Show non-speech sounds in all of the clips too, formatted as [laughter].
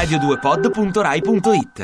radio2pod.rai.it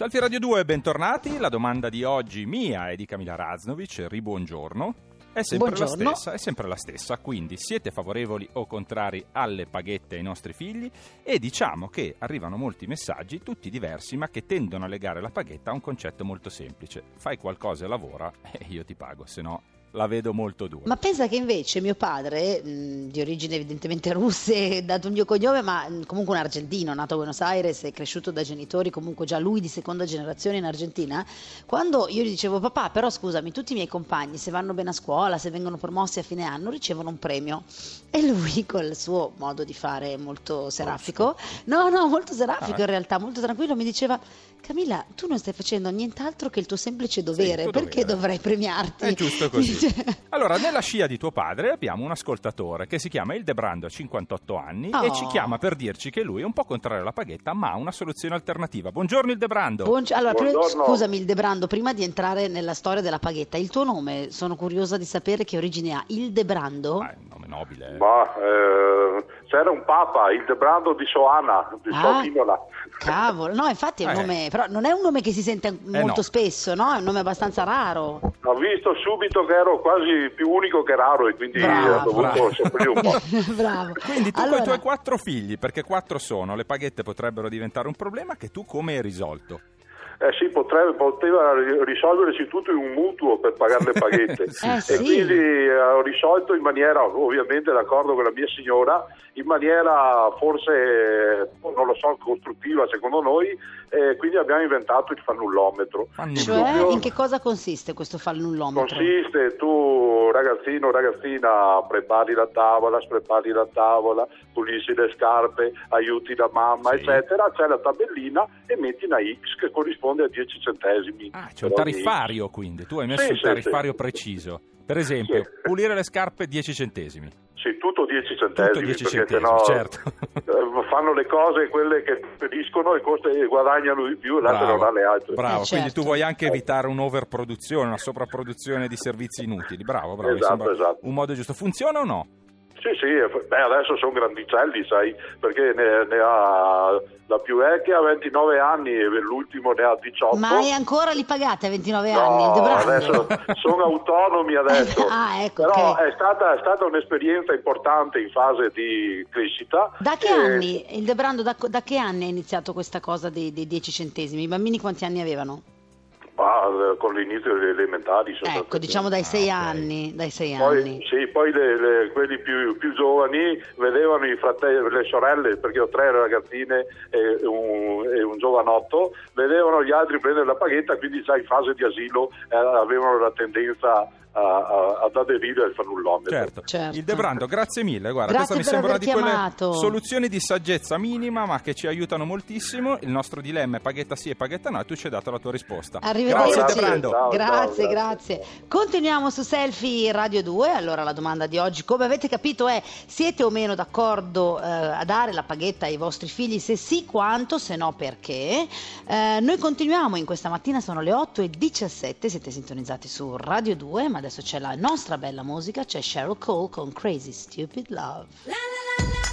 Salve Radio 2, bentornati. La domanda di oggi mia e di Camila Raznovic, ribuongiorno. È sempre Buongiorno. la stessa, è sempre la stessa, quindi siete favorevoli o contrari alle paghette ai nostri figli? E diciamo che arrivano molti messaggi, tutti diversi, ma che tendono a legare la paghetta a un concetto molto semplice. Fai qualcosa e lavora [laughs] e io ti pago, se no la vedo molto dura. Ma pensa che invece mio padre, mh, di origine evidentemente russe, [laughs] dato il mio cognome, ma mh, comunque un argentino, nato a Buenos Aires e cresciuto da genitori, comunque già lui di seconda generazione in Argentina, quando io gli dicevo papà, però scusami, tutti i miei compagni se vanno bene a scuola, se vengono promossi a fine anno, ricevono un premio. E lui [laughs] col suo modo di fare molto serafico, no, no, molto serafico Ah. in realtà, molto tranquillo, mi diceva Camilla, tu non stai facendo nient'altro che il tuo semplice dovere, tuo perché dovere. dovrei premiarti? È giusto così. [laughs] Dice- Allora, nella scia di tuo padre abbiamo un ascoltatore che si chiama Ildebrando, ha 58 anni, Oh. e ci chiama per dirci che lui è un po' contrario alla paghetta, ma ha una soluzione alternativa. Buongiorno Ildebrando. Buongi- allora, prima- Buongiorno. scusami Ildebrando, prima di entrare nella storia della paghetta, il tuo nome, sono curiosa di sapere che origine ha. Ildebrando? Ah, è un nome nobile. Ma eh, c'era un papa, il Debrando di Soana, di Ah. Sovinola. Cavolo, no, infatti è un Eh. nome, però non è un nome che si sente molto no. spesso, no? È un nome abbastanza raro. Ho visto subito che ero quasi più unico che raro e quindi Bravo. ho dovuto soffrire un po'. [laughs] Bravo. Quindi tu con allora, i tuoi quattro figli, perché quattro sono, le paghette potrebbero diventare un problema che tu come hai risolto? Eh sì, potrebbe, poteva ri- risolversi tutto in un mutuo per pagare le paghette. [laughs] Sì, Eh, e sì. quindi eh, ho risolto in maniera, ovviamente d'accordo con la mia signora, in maniera forse, eh, non lo so, costruttiva secondo noi, e quindi abbiamo inventato il fannullometro. Fannullometro. Cioè, dubbio- in che cosa consiste questo fannullometro? Consiste, tu ragazzino, ragazzina, prepari la tavola, sprepari la tavola, pulisci le scarpe, aiuti la mamma, Sì. eccetera, c'è la tabellina e metti una X che corrisponde corrisponde a 10 centesimi. Ah, c'è un per ogni- tariffario quindi, tu hai messo Sì, un tariffario sì. preciso. Per esempio, Sì. pulire le scarpe 10 centesimi. Sì, tutto 10 centesimi, 10 perché centesimi, sennò certo. eh, fanno le cose quelle che spediscono e, costa- e guadagnano di più e l'altro non ha le altre. bravo. Eh, quindi certo. tu vuoi anche evitare un'overproduzione, una sovrapproduzione di servizi inutili. Bravo, bravo. Esatto, esatto. un modo giusto. Funziona o no? Sì, sì, eh, beh, adesso sono grandicelli, sai, perché ne, ne ha la più vecchia ha 29 anni e l'ultimo ne ha 18. Ma e ancora li pagate a 29 No, anni? Adesso sono autonomi adesso. [laughs] Ah, ecco, Però ok. è, stata, è stata un'esperienza importante in fase di crescita. Da che E- anni, il Debrando, da, da che anni è iniziato questa cosa dei, dei 10 centesimi? I bambini quanti anni avevano? Eh, con l'inizio delle elementari. sono Ecco, diciamo dai 6 ok. anni, dai 6 Poi, anni. sì, poi le- le- quelli più, più giovani vedevano i fratelli, le sorelle, perché ho tre ragazzine e un, e un giovanotto, vedevano gli altri prendere la paghetta, quindi già in fase di asilo eh, avevano la tendenza a- a- ad aderire al fannullometro. Certo. Certo. Il Debrando, grazie mille. Guarda, Grazie questa mi sembra di quelle chiamato. soluzioni di saggezza minima, ma che ci aiutano moltissimo. Il nostro dilemma è paghetta sì e paghetta no, e tu ci hai dato la tua risposta. Arrivederci. Grazie, Grazie. Debrando. Ciao, grazie, ciao, grazie. Continuiamo su Selfie Radio 2. Allora, la domanda di oggi, come avete capito, è: siete o meno d'accordo eh, a dare la paghetta ai vostri figli? Se sì, quanto? Se no, perché? Eh, noi continuiamo in questa mattina, sono le 8 e 17. Siete sintonizzati su Radio 2, ma adesso c'è la nostra bella musica. C'è Cheryl Cole con Crazy Stupid Love. Swore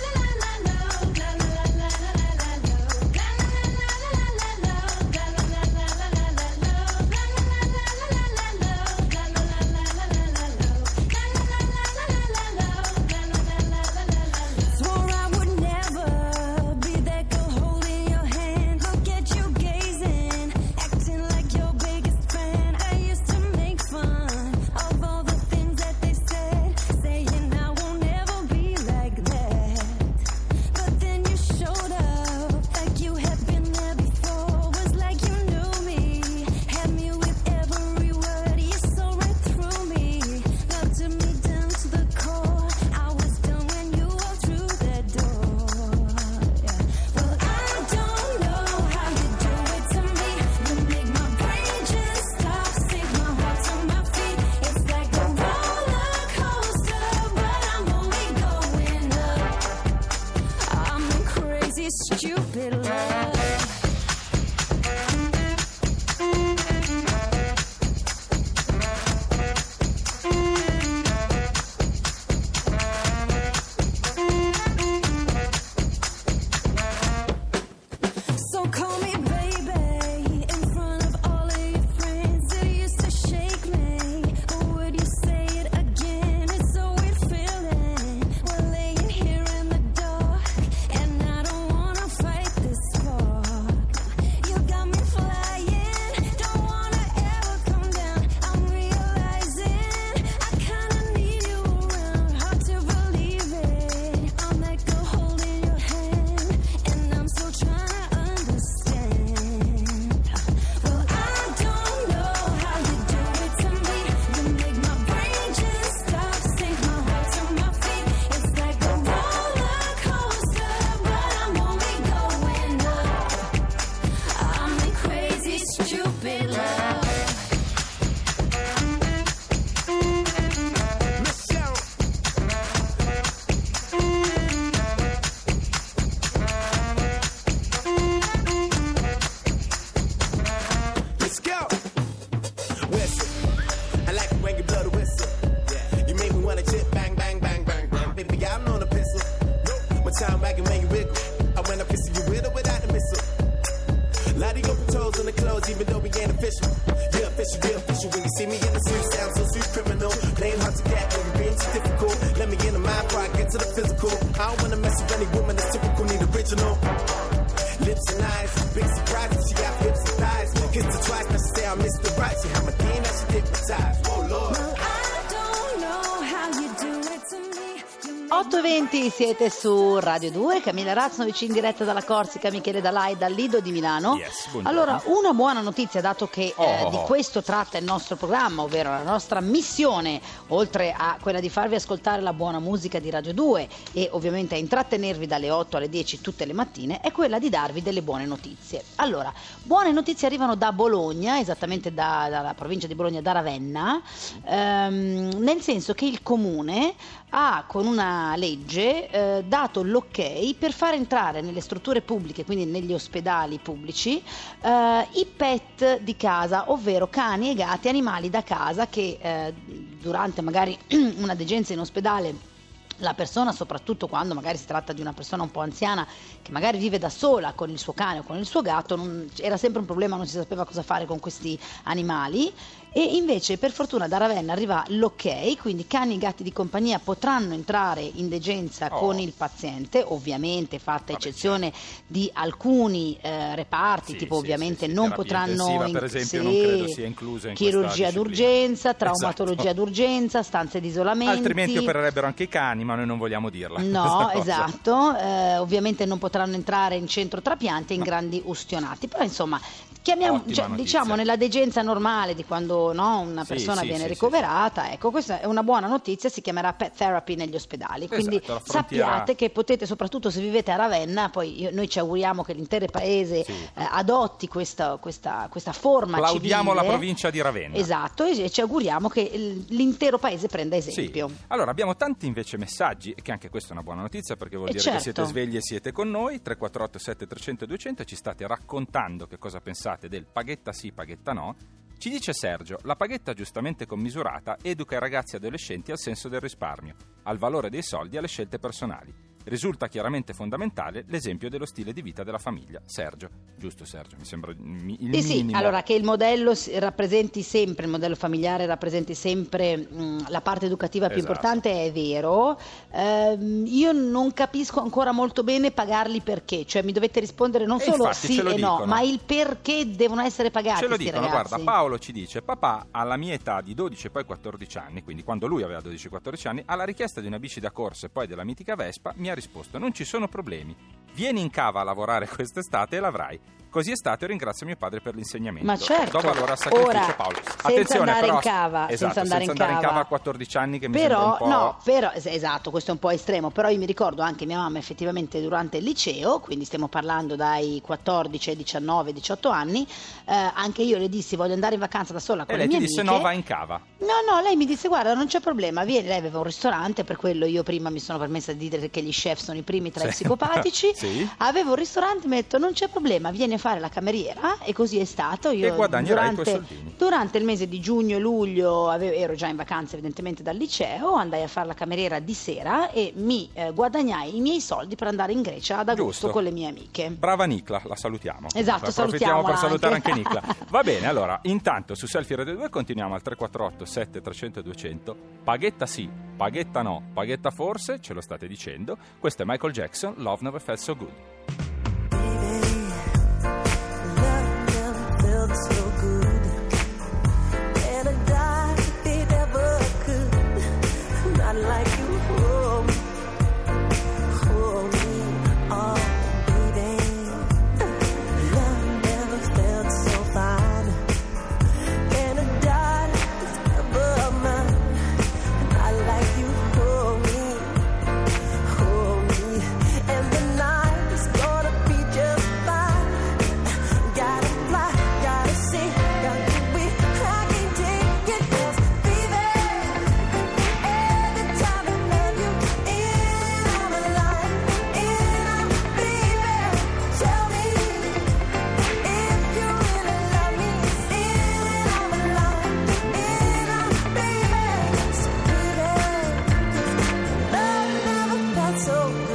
original. Lips and eyes, big surprise if she got hips and thighs. Kissed her twice, now she say I missed the right. She had my game, now she hypnotized. Oh Lord. 8.20 siete su Radio 2, Camilla Razzovic in diretta dalla Corsica, Michele Dalai dal Lido di Milano. Yes, allora, una buona notizia, dato che eh, Oh. di questo tratta il nostro programma, ovvero la nostra missione, oltre a quella di farvi ascoltare la buona musica di Radio 2 e ovviamente a intrattenervi dalle 8 alle 10 tutte le mattine, è quella di darvi delle buone notizie. Allora, buone notizie arrivano da Bologna, esattamente da- dalla provincia di Bologna, da Ravenna, ehm, nel senso che il comune ha con una legge eh, dato l'ok per far entrare nelle strutture pubbliche, quindi negli ospedali pubblici, eh, i pet di casa, ovvero cani e gatti, animali da casa che eh, durante magari [clears throat] una degenza in ospedale la persona, soprattutto quando magari si tratta di una persona un po' anziana che magari vive da sola con il suo cane o con il suo gatto, non- era sempre un problema, non si sapeva cosa fare con questi animali. E invece per fortuna da Ravenna arriva l'ok, quindi cani e gatti di compagnia potranno entrare in degenza Oh. con il paziente, ovviamente fatta eccezione di alcuni eh, reparti, Sì, tipo sì, ovviamente sì, sì, non potranno... in- per esempio, sì, non credo sia inclusa in chirurgia d'urgenza, [laughs] Esatto. traumatologia d'urgenza, stanze di isolamento. Altrimenti opererebbero anche i cani, ma noi non vogliamo dirla. [laughs] No, esatto, eh, ovviamente non potranno entrare in centro trapiante in grandi ustionati, però insomma, chiamiamo, cioè, diciamo nella degenza normale di quando no, una Sì, persona sì, viene sì, ricoverata, ecco, questa è una buona notizia, si chiamerà pet therapy negli ospedali, quindi Esatto, la frontiera- sappiate che potete, soprattutto se vivete a Ravenna, poi io- noi ci auguriamo che l'intero paese eh, adotti questa, questa, questa forma Plaudiamo civile. la provincia di Ravenna. Esatto, e ci auguriamo che l'intero paese prenda esempio. Allora, abbiamo tanti invece messaggi, e che anche questa è una buona notizia perché vuol Eh, dire certo. che siete svegli e siete con noi. 348 7300 200 ci state raccontando che cosa pensate del paghetta sì, paghetta no. Ci dice Sergio, la paghetta giustamente commisurata educa i ragazzi e adolescenti al senso del risparmio, al valore dei soldi e alle scelte personali. Risulta chiaramente fondamentale l'esempio dello stile di vita della famiglia. Sergio, giusto Sergio, mi sembra il Sì, sì, minimo. allora che il modello rappresenti sempre, il modello familiare rappresenti sempre mh, la parte educativa più Esatto. importante è vero. Ehm, io non capisco ancora molto bene pagarli perché, cioè mi dovete rispondere non E solo sì e no, dicono. ma il perché devono essere pagati. Ce lo dicono, guarda, Paolo ci dice, papà alla mia età di 12 e poi 14 anni, quindi quando lui aveva 12-14 anni, alla richiesta di una bici da corsa e poi della mitica Vespa, mi ha risposto, non ci sono problemi, vieni in cava a lavorare [laughs] quest'estate e l'avrai. Così è stato e ringrazio mio padre per l'insegnamento. Ma certo. Do valore al sacrificio Ora, Paolo. senza Attenzione andare però, in cava, esatto, senza andare in in cava cava. a 14 anni che mi sembra Però, un po'... no, però, es- esatto, questo è un po' estremo, però io mi ricordo anche mia mamma effettivamente durante il liceo, quindi stiamo parlando dai 14 ai 19, 18 anni, eh, anche io le dissi voglio andare in vacanza da sola con E le lei ti mie disse amiche. no, va in cava. No, no, lei mi disse guarda non c'è problema, vieni, lei aveva un ristorante, per quello io prima mi sono permessa di dire che gli chef sono i primi tra i Sì. psicopatici, [laughs] Sì. Avevo un ristorante, mi ha detto non c'è problema, vieni a fare la cameriera e così è stato. Io E guadagnerai i tuoi durante, soldini. durante il mese di giugno e luglio avevo- ero già in vacanza evidentemente dal liceo, andai a fare la cameriera di sera e mi eh, guadagnai i miei soldi per andare in Grecia ad agosto Giusto. con le mie amiche. Brava Nicla, la salutiamo. Esatto, Approfittiamo per salutare anche. anche Nicla. [laughs] Va bene, allora, intanto su Selfie Radio 2 continuiamo al 348 7300 200. Paghetta sì, paghetta no, paghetta forse, ce lo state dicendo. Questo è Michael Jackson, Love Never Felt So Good. so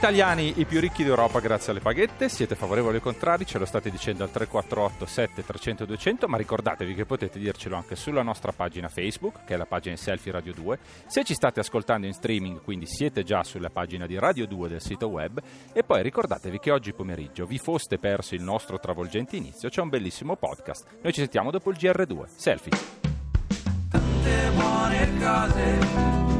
italiani i più ricchi d'Europa grazie alle paghette, siete favorevoli o contrari? Ce lo state dicendo al 348 7300 200, ma ricordatevi che potete dircelo anche sulla nostra pagina Facebook, che è la pagina Selfie Radio 2. Se ci state ascoltando in streaming, quindi siete già sulla pagina di Radio 2 del sito web, e poi ricordatevi che oggi pomeriggio vi foste persi il nostro travolgente inizio, c'è un bellissimo podcast. Noi ci sentiamo dopo il GR2. Selfie. tante buone cose.